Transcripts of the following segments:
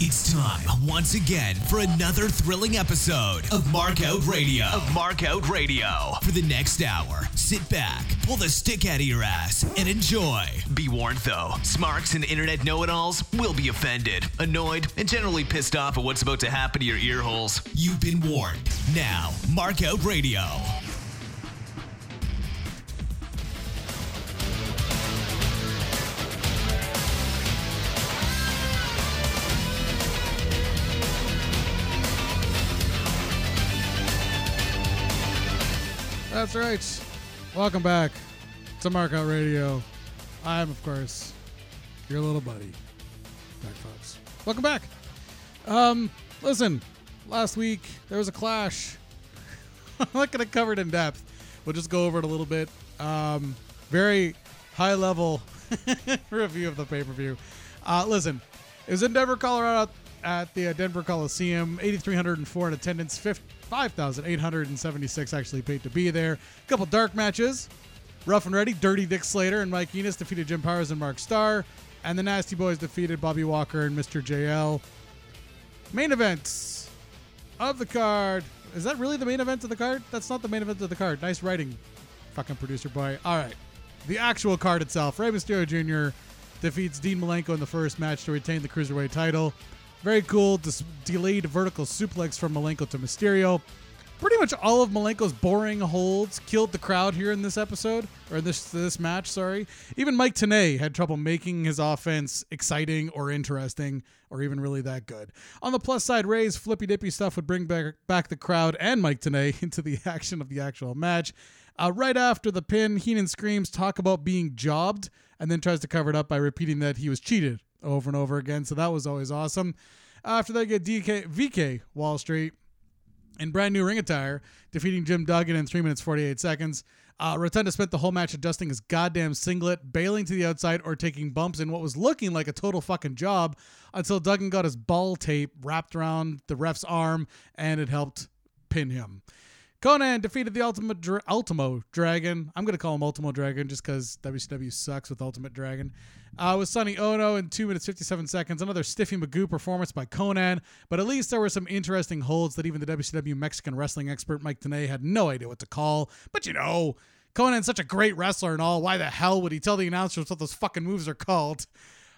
It's time once again for another thrilling episode of Markout Radio. Of Markout Radio. For the next hour, sit back, pull the stick out of your ass, and enjoy. Be warned though, smarks and internet know-it-alls will be offended, annoyed, and generally pissed off at what's about to happen to your ear holes. You've been warned. Now, Markout Radio. That's right. Welcome back to Markout Radio. I'm, of course, your little buddy, Back folks. Welcome back. Um, listen, last week there was a clash. I'm not going to cover it in depth. We'll just go over it a little bit. Um, very high level review of the pay per view. Uh, listen, it was in Denver, Colorado at the uh, Denver Coliseum. 8,304 in attendance. 5,876 actually paid to be there. A couple dark matches. Rough and Ready, Dirty Dick Slater and Mike Enos defeated Jim Powers and Mark Starr. And the Nasty Boys defeated Bobby Walker and Mr. JL. Main events of the card. Is that really the main event of the card? That's not the main event of the card. Nice writing, fucking producer boy. All right. The actual card itself. Rey Mysterio Jr. defeats Dean Malenko in the first match to retain the Cruiserweight title. Very cool. Dis- delayed vertical suplex from Malenko to Mysterio. Pretty much all of Malenko's boring holds killed the crowd here in this episode or this this match. Sorry, even Mike Tenay had trouble making his offense exciting or interesting or even really that good. On the plus side, Rey's flippy dippy stuff would bring back back the crowd and Mike Tenay into the action of the actual match. Uh, right after the pin, Heenan screams talk about being jobbed and then tries to cover it up by repeating that he was cheated over and over again. So that was always awesome. After they get DK VK Wall Street in brand new ring attire, defeating Jim Duggan in 3 minutes 48 seconds. Uh, Rotunda spent the whole match adjusting his goddamn singlet, bailing to the outside, or taking bumps in what was looking like a total fucking job until Duggan got his ball tape wrapped around the ref's arm and it helped pin him. Konnan defeated the Ultimate Dra- Ultimo Dragon. I'm going to call him Ultimo Dragon just because WCW sucks with Ultimate Dragon. Uh, with Sonny Onoo in 2 minutes 57 seconds. Another Stiffy Magoo performance by Konnan. But at least there were some interesting holds that even the WCW Mexican wrestling expert Mike Tenay had no idea what to call. But you know, Konnan's such a great wrestler and all. Why the hell would he tell the announcers what those fucking moves are called?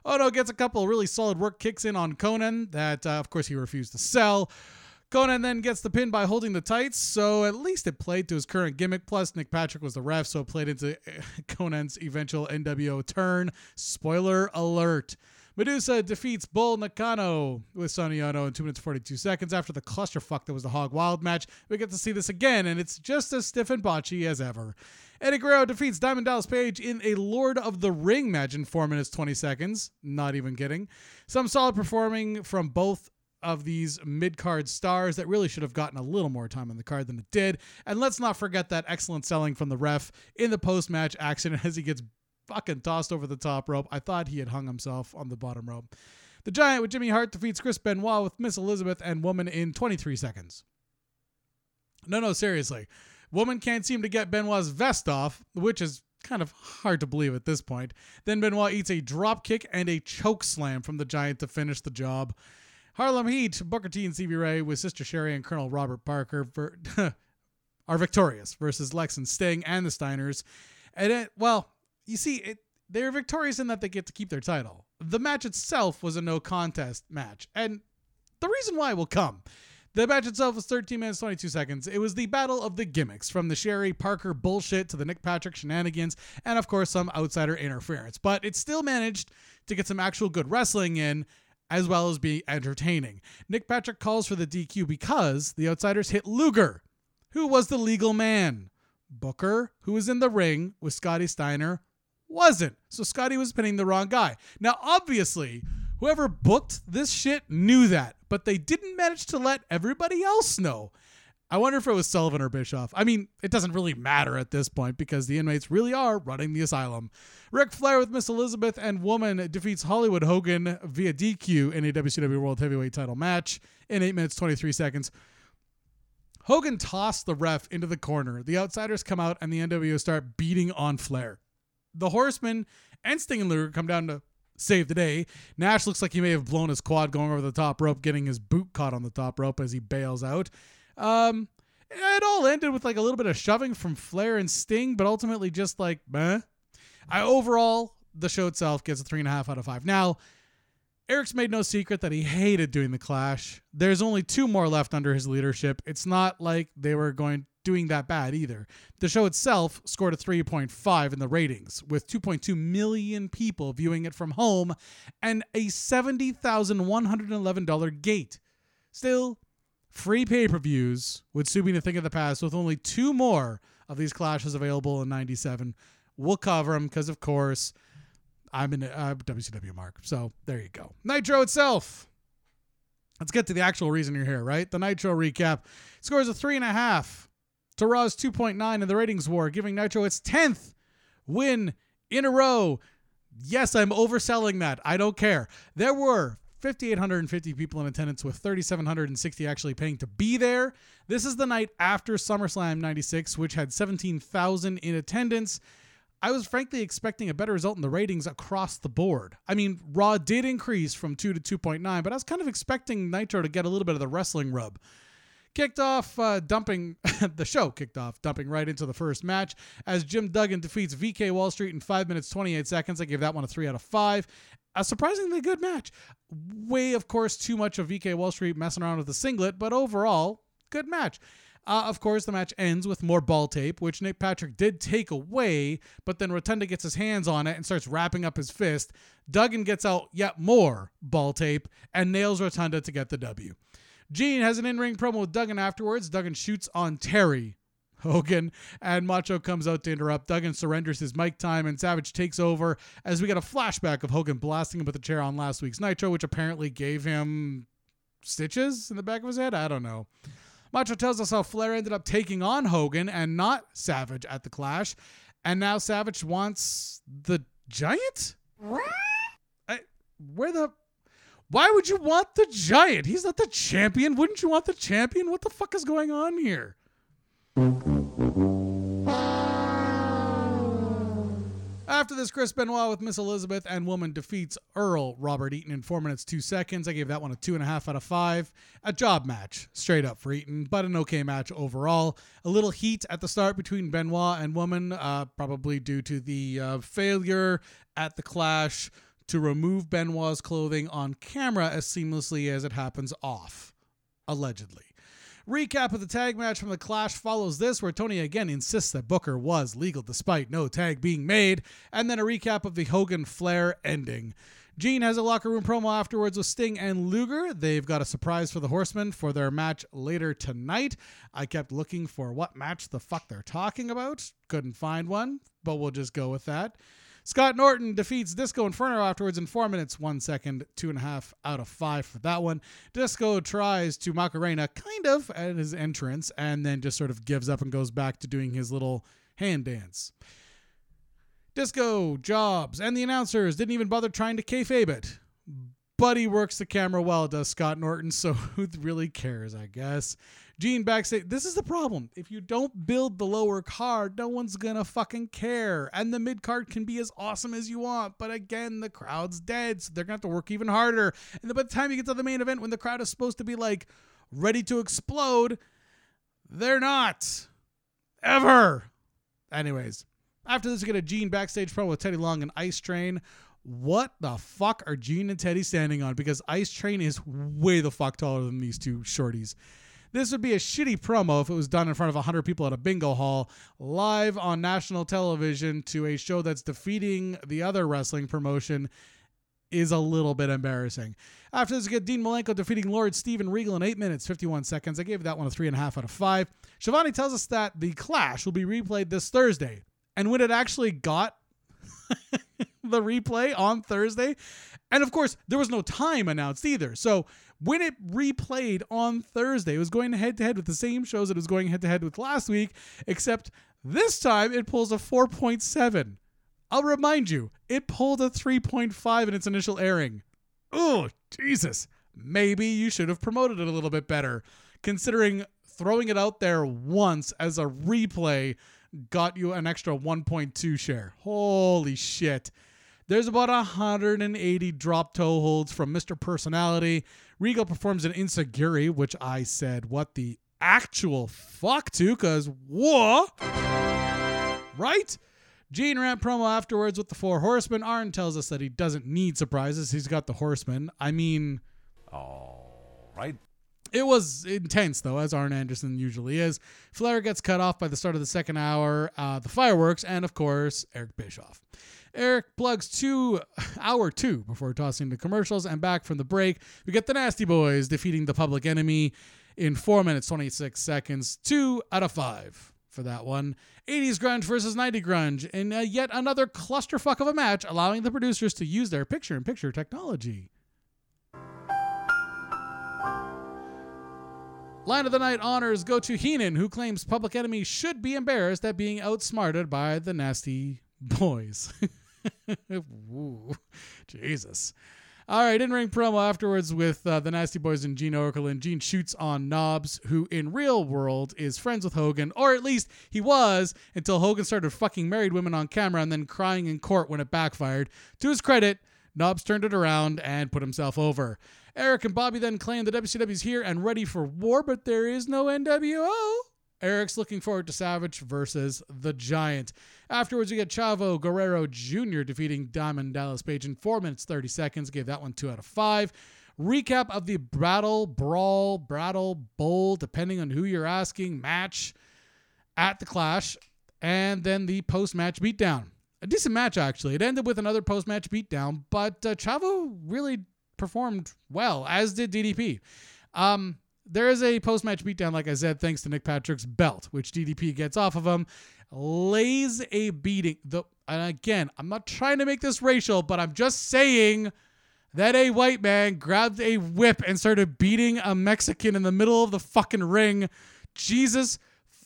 Onoo gets a couple of really solid work kicks in on Conan that, uh, of course, he refused to sell. Konnan then gets the pin by holding the tights, so at least it played to his current gimmick. Plus, Nick Patrick was the ref, so it played into eh, Konnan's eventual NWO turn. Spoiler alert. Medusa defeats Bull Nakano with Sonny Onoo in 2 minutes 42 seconds. After the clusterfuck that was the Hog Wild match, we get to see this again, and it's just as stiff and botchy as ever. Eddie Guerrero defeats Diamond Dallas Page in a Lord of the Ring match in 4 minutes 20 seconds. Not even kidding. Some solid performing from both of these mid card stars that really should have gotten a little more time on the card than it did. And let's not forget that excellent selling from the ref in the post match action as he gets fucking tossed over the top rope. I thought he had hung himself on the bottom rope. The Giant with Jimmy Hart defeats Chris Benoit with Miss Elizabeth and Woman in 23 seconds. No, no, seriously. Woman can't seem to get Benoit's vest off, which is kind of hard to believe at this point. Then Benoit eats a drop kick and a choke slam from the Giant to finish the job. Harlem Heat, Booker T and Stevie Ray with Sister Sherri and Colonel Robert Parker ver- are victorious versus Lex and Sting and the Steiners. And it, well, you see, it, they're victorious in that they get to keep their title. The match itself was a no contest match, and the reason why will come. The match itself was 13 minutes 22 seconds. It was the battle of the gimmicks, from the Sherri Parker bullshit to the Nick Patrick shenanigans, and of course some outsider interference. But it still managed to get some actual good wrestling in, as well as be entertaining. Nick Patrick calls for the DQ because the outsiders hit Luger, who was the legal man. Booker, who was in the ring with Scotty Steiner, wasn't. So Scotty was pinning the wrong guy. Now, obviously, whoever booked this shit knew that, but they didn't manage to let everybody else know. I wonder if it was Sullivan or Bischoff. I mean, it doesn't really matter at this point because the inmates really are running the asylum. Ric Flair with Miss Elizabeth and Woman defeats Hollywood Hogan via DQ in a WCW World Heavyweight title match in 8 minutes 23 seconds. Hogan tossed the ref into the corner. The outsiders come out and the NWO start beating on Flair. The Horsemen and Sting and Luger come down to save the day. Nash looks like he may have blown his quad going over the top rope, getting his boot caught on the top rope as he bails out. Um, it all ended with like a little bit of shoving from Flair and Sting, but ultimately just like, meh. I overall, the show itself gets a three and a half out of five. Now, Eric's made no secret that he hated doing the Clash. There's only two more left under his leadership. It's not like they were going doing that bad either. The show itself scored a 3.5 in the ratings, with 2.2 million people viewing it from home and a $70,111 gate. Still, free pay per views would suit me to think of the past, with only two more of these clashes available in 97. We'll cover them because, of course, I'm in uh, WCW mark. So there you go. Nitro itself. Let's get to the actual reason you're here, right? The Nitro recap scores a three and a half to Raw's 2.9 in the ratings war, giving Nitro its 10th win in a row. Yes, I'm overselling that. I don't care. There were 5,850 people in attendance, with 3,760 actually paying to be there. This is the night after SummerSlam 96, which had 17,000 in attendance. I was frankly expecting a better result in the ratings across the board. I mean, Raw did increase from 2 to 2.9, but I was kind of expecting Nitro to get a little bit of the wrestling rub. Kicked off uh, dumping, the show kicked off dumping right into the first match as Jim Duggan defeats VK Wall Street in 5 minutes 28 seconds. I gave that one a 3 out of 5. A surprisingly good match. Way, of course, too much of VK Wall Street messing around with the singlet, but overall, good match. Uh, of course, the match ends with more ball tape, which Nick Patrick did take away, but then Rotunda gets his hands on it and starts wrapping up his fist. Duggan gets out yet more ball tape and nails Rotunda to get the W. Gene has an in ring promo with Duggan afterwards. Duggan shoots on Terry. Hogan and Macho comes out to interrupt. Duggan surrenders his mic time and Savage takes over as we get a flashback of Hogan blasting him with a chair on last week's Nitro, which apparently gave him stitches in the back of his head. I don't know. Macho tells us how Flair ended up taking on Hogan and not Savage at the Clash, and now Savage wants the Giant. What? I, where the? Why would you want the Giant? He's not the champion. Wouldn't you want the champion? What the fuck is going on here? After this, Chris Benoit with Miss Elizabeth and Woman defeats Earl Robert Eaton in 4 minutes 2 seconds. I gave that one a 2.5 out of 5. A job match, straight up for Eaton, but an okay match overall. A little heat at the start between Benoit and Woman, uh, probably due to the uh, failure at the clash to remove Benoit's clothing on camera as seamlessly as it happens off, allegedly. Recap of the tag match from the Clash follows this, where Tony again insists that Booker was legal despite no tag being made, and then a recap of the Hogan Flair ending. Gene has a locker room promo afterwards with Sting and Luger. They've got a surprise for the Horsemen for their match later tonight. I kept looking for what match the fuck they're talking about. Couldn't find one, but we'll just go with that. Scott Norton defeats Disco Inferno afterwards in four minutes, one second, two and a half out of five for that one. Disco tries to Macarena kind of at his entrance and then just sort of gives up and goes back to doing his little hand dance. Disco, Jobs, and the announcers didn't even bother trying to kayfabe it. He works the camera well, does Scott Norton, so who really cares, I guess. Gene backstage. This is the problem. If you don't build the lower card, no one's gonna fucking care. And the mid card can be as awesome as you want, but again, the crowd's dead, so they're gonna have to work even harder. And by the time you get to the main event, when the crowd is supposed to be like ready to explode, they're not. Ever. Anyways, after this, we get a Gene backstage promo with Teddy Long and Ice Train. What the fuck are Gene and Teddy standing on? Because Ice Train is way the fuck taller than these two shorties. This would be a shitty promo if it was done in front of 100 people at a bingo hall, live on national television to a show that's defeating the other wrestling promotion is a little bit embarrassing. After this, we get Dean Malenko defeating Lord Steven Regal in 8 minutes, 51 seconds. I gave that one a 3.5 out of 5. Schiavone tells us that the Clash will be replayed this Thursday. And when it actually got the replay on Thursday, and of course, there was no time announced either. So when it replayed on Thursday, it was going head to head with the same shows that it was going head to head with last week, except this time it pulls a 4.7. I'll remind you, it pulled a 3.5 in its initial airing. Oh, Jesus. Maybe you should have promoted it a little bit better, considering throwing it out there once as a replay got you an extra 1.2 share. Holy shit. There's about 180 drop toe holds from Mr. Personality. Regal performs an Insecurity, which I said, what the actual fuck to, because what? Right? Gene Rant promo afterwards with the Four Horsemen. Arn tells us that he doesn't need surprises. He's got the Horsemen. I mean, All right. it was intense, though, as Arn Anderson usually is. Flair gets cut off by the start of the second hour, uh, the fireworks, and of course, Eric Bischoff. Eric plugs two hour two before tossing the commercials, and back from the break, we get the Nasty Boys defeating the Public Enemy in four minutes twenty six seconds, two out of five for that one. 80s grunge versus 90 grunge in yet another clusterfuck of a match, allowing the producers to use their picture-in-picture technology. Line of the night honors go to Heenan, who claims Public Enemy should be embarrassed at being outsmarted by the nasty boys. Ooh, Jesus. All right, in ring promo afterwards with uh, the Nasty Boys and Gene Okerlund. Gene shoots on Knobbs, who in real world is friends with Hogan, or at least he was until Hogan started fucking married women on camera and then crying in court when it backfired. To his credit, Knobbs turned it around and put himself over. Eric and Bobby then claim the WCW's here and ready for war, but there is no NWO. Eric's looking forward to Savage versus the Giant. Afterwards, you get Chavo Guerrero Jr. defeating Diamond Dallas Page in 4 minutes 30 seconds. Gave that one 2 out of 5. Recap of the Battle, Brawl, Battle, Bowl, depending on who you're asking, match at the Clash. And then the post match beatdown. A decent match, actually. It ended with another post match beatdown, but uh, Chavo really performed well, as did DDP. Um, there is a post match beatdown, like I said, thanks to Nick Patrick's belt, which DDP gets off of him, lays a beating. The and again, I'm not trying to make this racial, but I'm just saying that a white man grabbed a whip and started beating a Mexican in the middle of the fucking ring. Jesus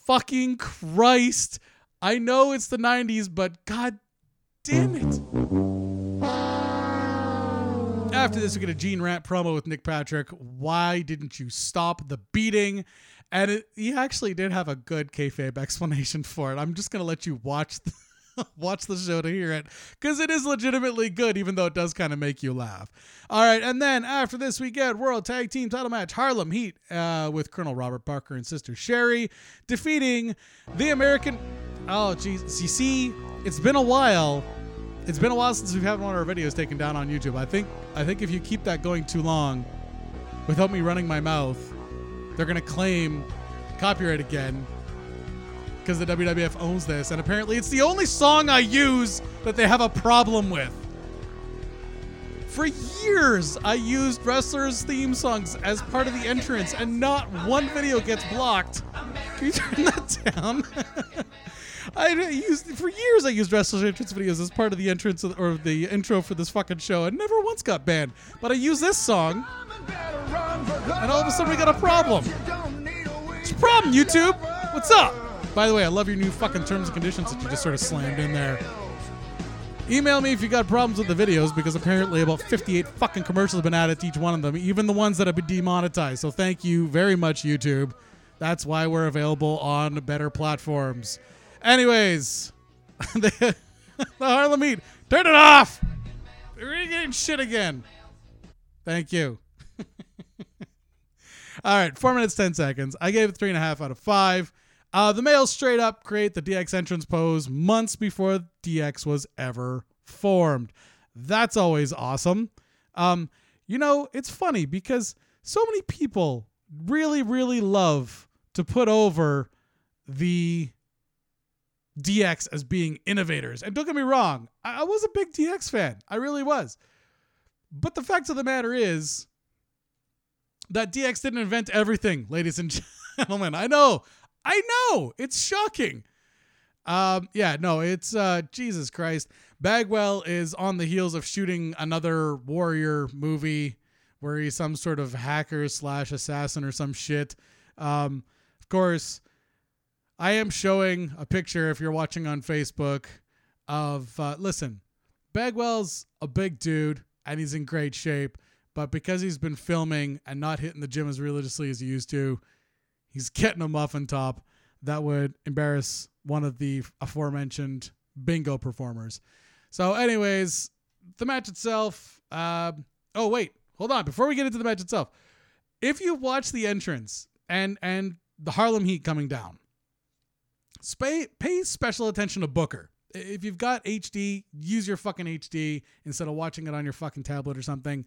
fucking Christ. I know it's the 90s, but god damn it. After this, we get a Gene Rant promo with Nick Patrick. Why didn't you stop the beating? And it, he actually did have a good kayfabe explanation for it. I'm just gonna let you watch the, watch the show to hear it because it is legitimately good, even though it does kind of make you laugh. All right, and then after this, we get World Tag Team Title match Harlem Heat uh, with Colonel Robert Parker and Sister Sherri defeating the American. Oh, jeez, you see, it's been a while it's been a while since we've had one of our videos taken down on YouTube. I think I think if you keep that going too long without me running my mouth, they're gonna claim copyright again because the WWF owns this, and apparently it's the only song I use that they have a problem with. For years, I used wrestlers' theme songs as part of the entrance, and not one video gets blocked. Can you turn that down? I used for years. I used wrestlers' entrance videos as part of the entrance or the intro for this fucking show, and never once got banned. But I use this song, and all of a sudden we got a problem. What's the problem, YouTube? What's up? By the way, I love your new fucking terms and conditions that you just sort of slammed in there. Email me if you got problems with the videos because apparently about 58 fucking commercials have been added to each one of them, even the ones that have been demonetized. So thank you very much, YouTube. That's why we're available on better platforms. Anyways, the, the Harlem Heat, turn it off. We're getting shit again. Thank you. All right, four minutes ten seconds. I gave it three and a half out of five. Uh, the males straight up create the DX entrance pose months before DX was ever formed. That's always awesome. Um, you know, it's funny because so many people really, really love to put over the DX as being innovators. And don't get me wrong, I was a big DX fan. I really was. But the fact of the matter is that DX didn't invent everything, ladies and gentlemen. I know. I know. It's shocking. Um, yeah, no, it's uh Jesus Christ. Bagwell is on the heels of shooting another warrior movie where he's some sort of hacker slash assassin or some shit. Um, of course, I am showing a picture if you're watching on Facebook of uh, listen, Bagwell's a big dude and he's in great shape, but because he's been filming and not hitting the gym as religiously as he used to, he's getting a muffin top that would embarrass one of the aforementioned bingo performers. So, anyways, the match itself. Uh, oh wait, hold on. Before we get into the match itself, if you watch the entrance and and the Harlem Heat coming down, pay pay special attention to Booker. If you've got HD, use your fucking HD instead of watching it on your fucking tablet or something.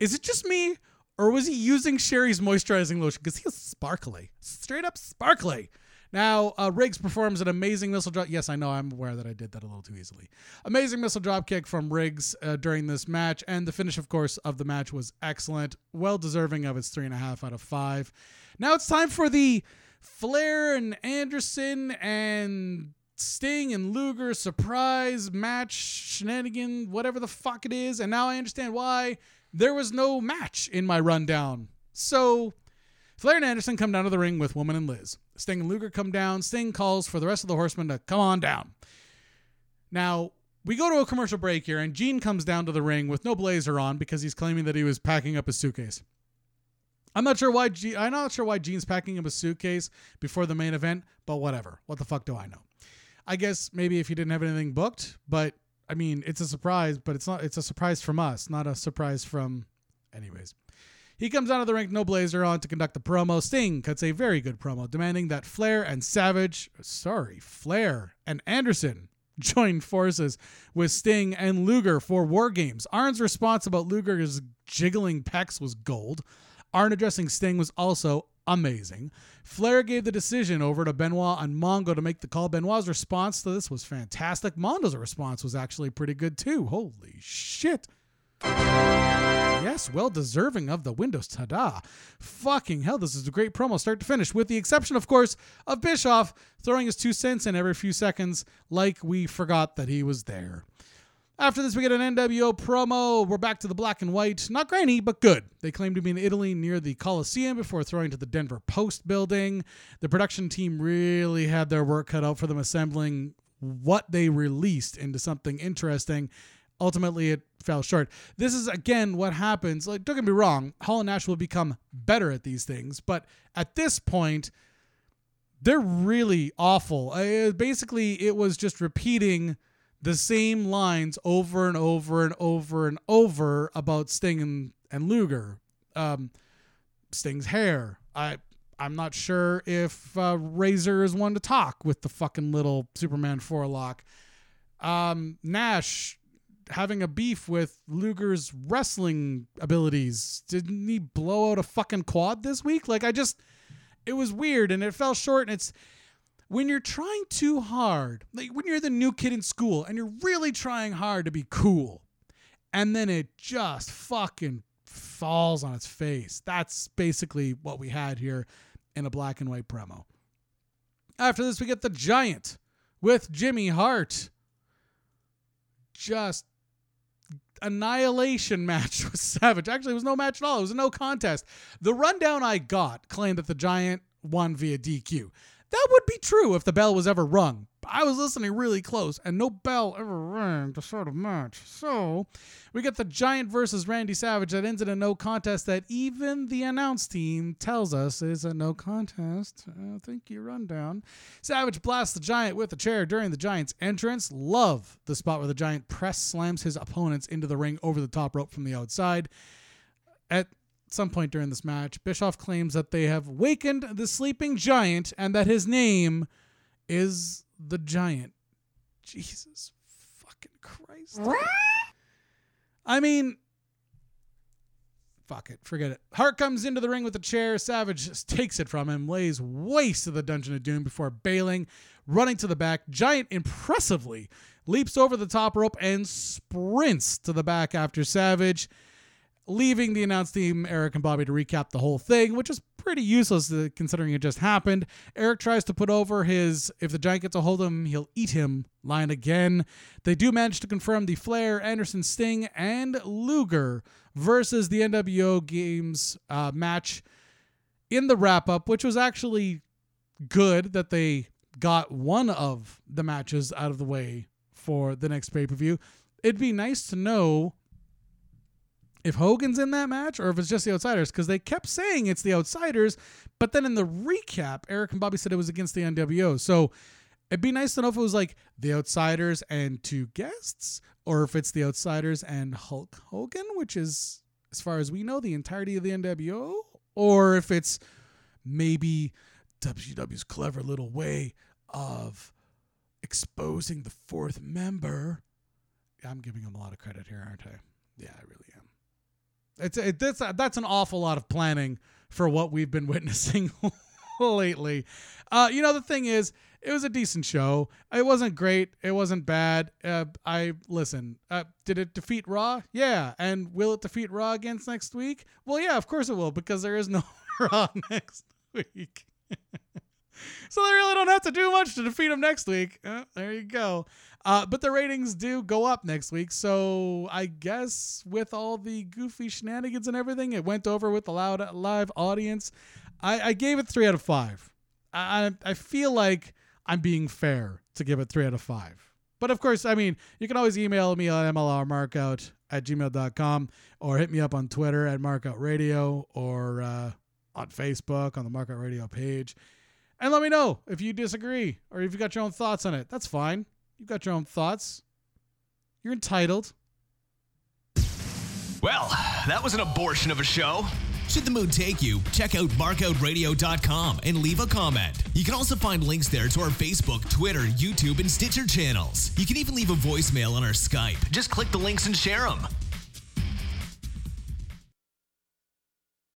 Is it just me, or was he using Sherri's moisturizing lotion? Because he is sparkly, straight up sparkly. Now, uh, Riggs performs an amazing missile drop. Yes, I know. I'm aware that I did that a little too easily. Amazing missile drop kick from Riggs uh, during this match, and the finish, of course, of the match was excellent. Well deserving of its three and a half out of five. Now it's time for the Flair and Anderson and Sting and Luger surprise match shenanigan, whatever the fuck it is. And now I understand why there was no match in my rundown. So Flair and Anderson come down to the ring with Woman and Liz. Sting and Luger come down. Sting calls for the rest of the horsemen to come on down. Now, we go to a commercial break here, and Gene comes down to the ring with no blazer on because he's claiming that he was packing up his suitcase. I'm not sure why G- I'm not sure why Gene's packing up a suitcase before the main event, but whatever. What the fuck do I know? I guess maybe if he didn't have anything booked, but I mean, it's a surprise, but it's not it's a surprise from us, not a surprise from anyways. He comes out of the ring, no blazer on, to conduct the promo. Sting cuts a very good promo, demanding that Flair and Savage, sorry, Flair and Anderson join forces with Sting and Luger for War Games. Arn's response about Luger's jiggling pecs was gold. Arn addressing Sting was also amazing. Flair gave the decision over to Benoit and Mongo to make the call. Benoit's response to this was fantastic. Mongo's response was actually pretty good too. Holy shit. Yes, well deserving of the Windows tada. Fucking hell, this is a great promo start to finish, with the exception, of course, of Bischoff throwing his two cents in every few seconds like we forgot that he was there. After this, we get an NWO promo. We're back to the black and white. Not grainy, but good. They claim to be in Italy near the Coliseum before throwing to the Denver Post building. The production team really had their work cut out for them assembling what they released into something interesting ultimately it fell short. This is again what happens. Like, don't get me wrong, Hall and Nash will become better at these things, but at this point, they're really awful. Uh, basically, it was just repeating the same lines over and over and over and over about Sting and, and Luger. Um, Sting's hair. I I'm not sure if uh, Razor is one to talk with the fucking little Superman forelock. Um, Nash having a beef with Luger's wrestling abilities. Didn't he blow out a fucking quad this week? Like I just it was weird and it fell short and it's when you're trying too hard, like when you're the new kid in school and you're really trying hard to be cool, and then it just fucking falls on its face. That's basically what we had here in a black and white promo. After this, we get the Giant with Jimmy Hart. Just annihilation match with Savage. Actually, it was no match at all. It was a no contest. The rundown I got claimed that the Giant won via DQ. That would be true if the bell was ever rung. I was listening really close, and no bell ever rang to start a match. So we get the Giant versus Randy Savage that ends in a no contest that even the announce team tells us is a no contest. Uh, thank you, rundown. Savage blasts the Giant with a chair during the Giant's entrance. Love the spot where the Giant press slams his opponents into the ring over the top rope from the outside. At some point during this match, Bischoff claims that they have wakened the sleeping giant and that his name is the giant. Jesus fucking Christ. I mean, fuck it, forget it. Hart comes into the ring with the chair. Savage just takes it from him, lays waste to the Dungeon of Doom before bailing, running to the back. Giant impressively leaps over the top rope and sprints to the back after Savage leaving the announce team, Eric and Bobby, to recap the whole thing, which is pretty useless uh, considering it just happened. Eric tries to put over his if the giant gets a hold of him, he'll eat him line again. They do manage to confirm the Flair, Anderson, Sting, and Luger versus the NWO Games uh, match in the wrap up, which was actually good that they got one of the matches out of the way for the next pay per view. It'd be nice to know if Hogan's in that match or if it's just the outsiders because they kept saying it's the outsiders, but then in the recap, Eric and Bobby said it was against the NWO. So It'd be nice to know if it was like the Outsiders and two guests, or if it's the Outsiders and Hulk Hogan, which is, as far as we know, the entirety of the NWO, or if it's maybe WCW's clever little way of exposing the fourth member. I'm giving him a lot of credit here, aren't I? Yeah, I really. It's it, that's that's an awful lot of planning for what we've been witnessing lately. Uh, you know, the thing is, it was a decent show. It wasn't great. It wasn't bad. Uh, I listen. Uh, did it defeat Raw? Yeah. And will it defeat Raw against next week? Well, yeah, of course it will because there is no Raw next week. so they really don't have to do much to defeat them next week. Uh, there you go. Uh, but the ratings do go up next week. So I guess with all the goofy shenanigans and everything, it went over with the loud live audience. I, I gave it three out of five. I, I feel like I'm being fair to give it three out of five. But of course, I mean, you can always email me at mlrmarkout at gmail.com or hit me up on Twitter at markoutradio or uh, on Facebook on the Markout Radio page. And let me know if you disagree or if you got your own thoughts on it. That's fine. You've got your own thoughts. You're entitled. Well, that was an abortion of a show. Should the mood take you, check out markoutradio.com and leave a comment. You can also find links there to our Facebook, Twitter, YouTube, and Stitcher channels. You can even leave a voicemail on our Skype. Just click the links and share them.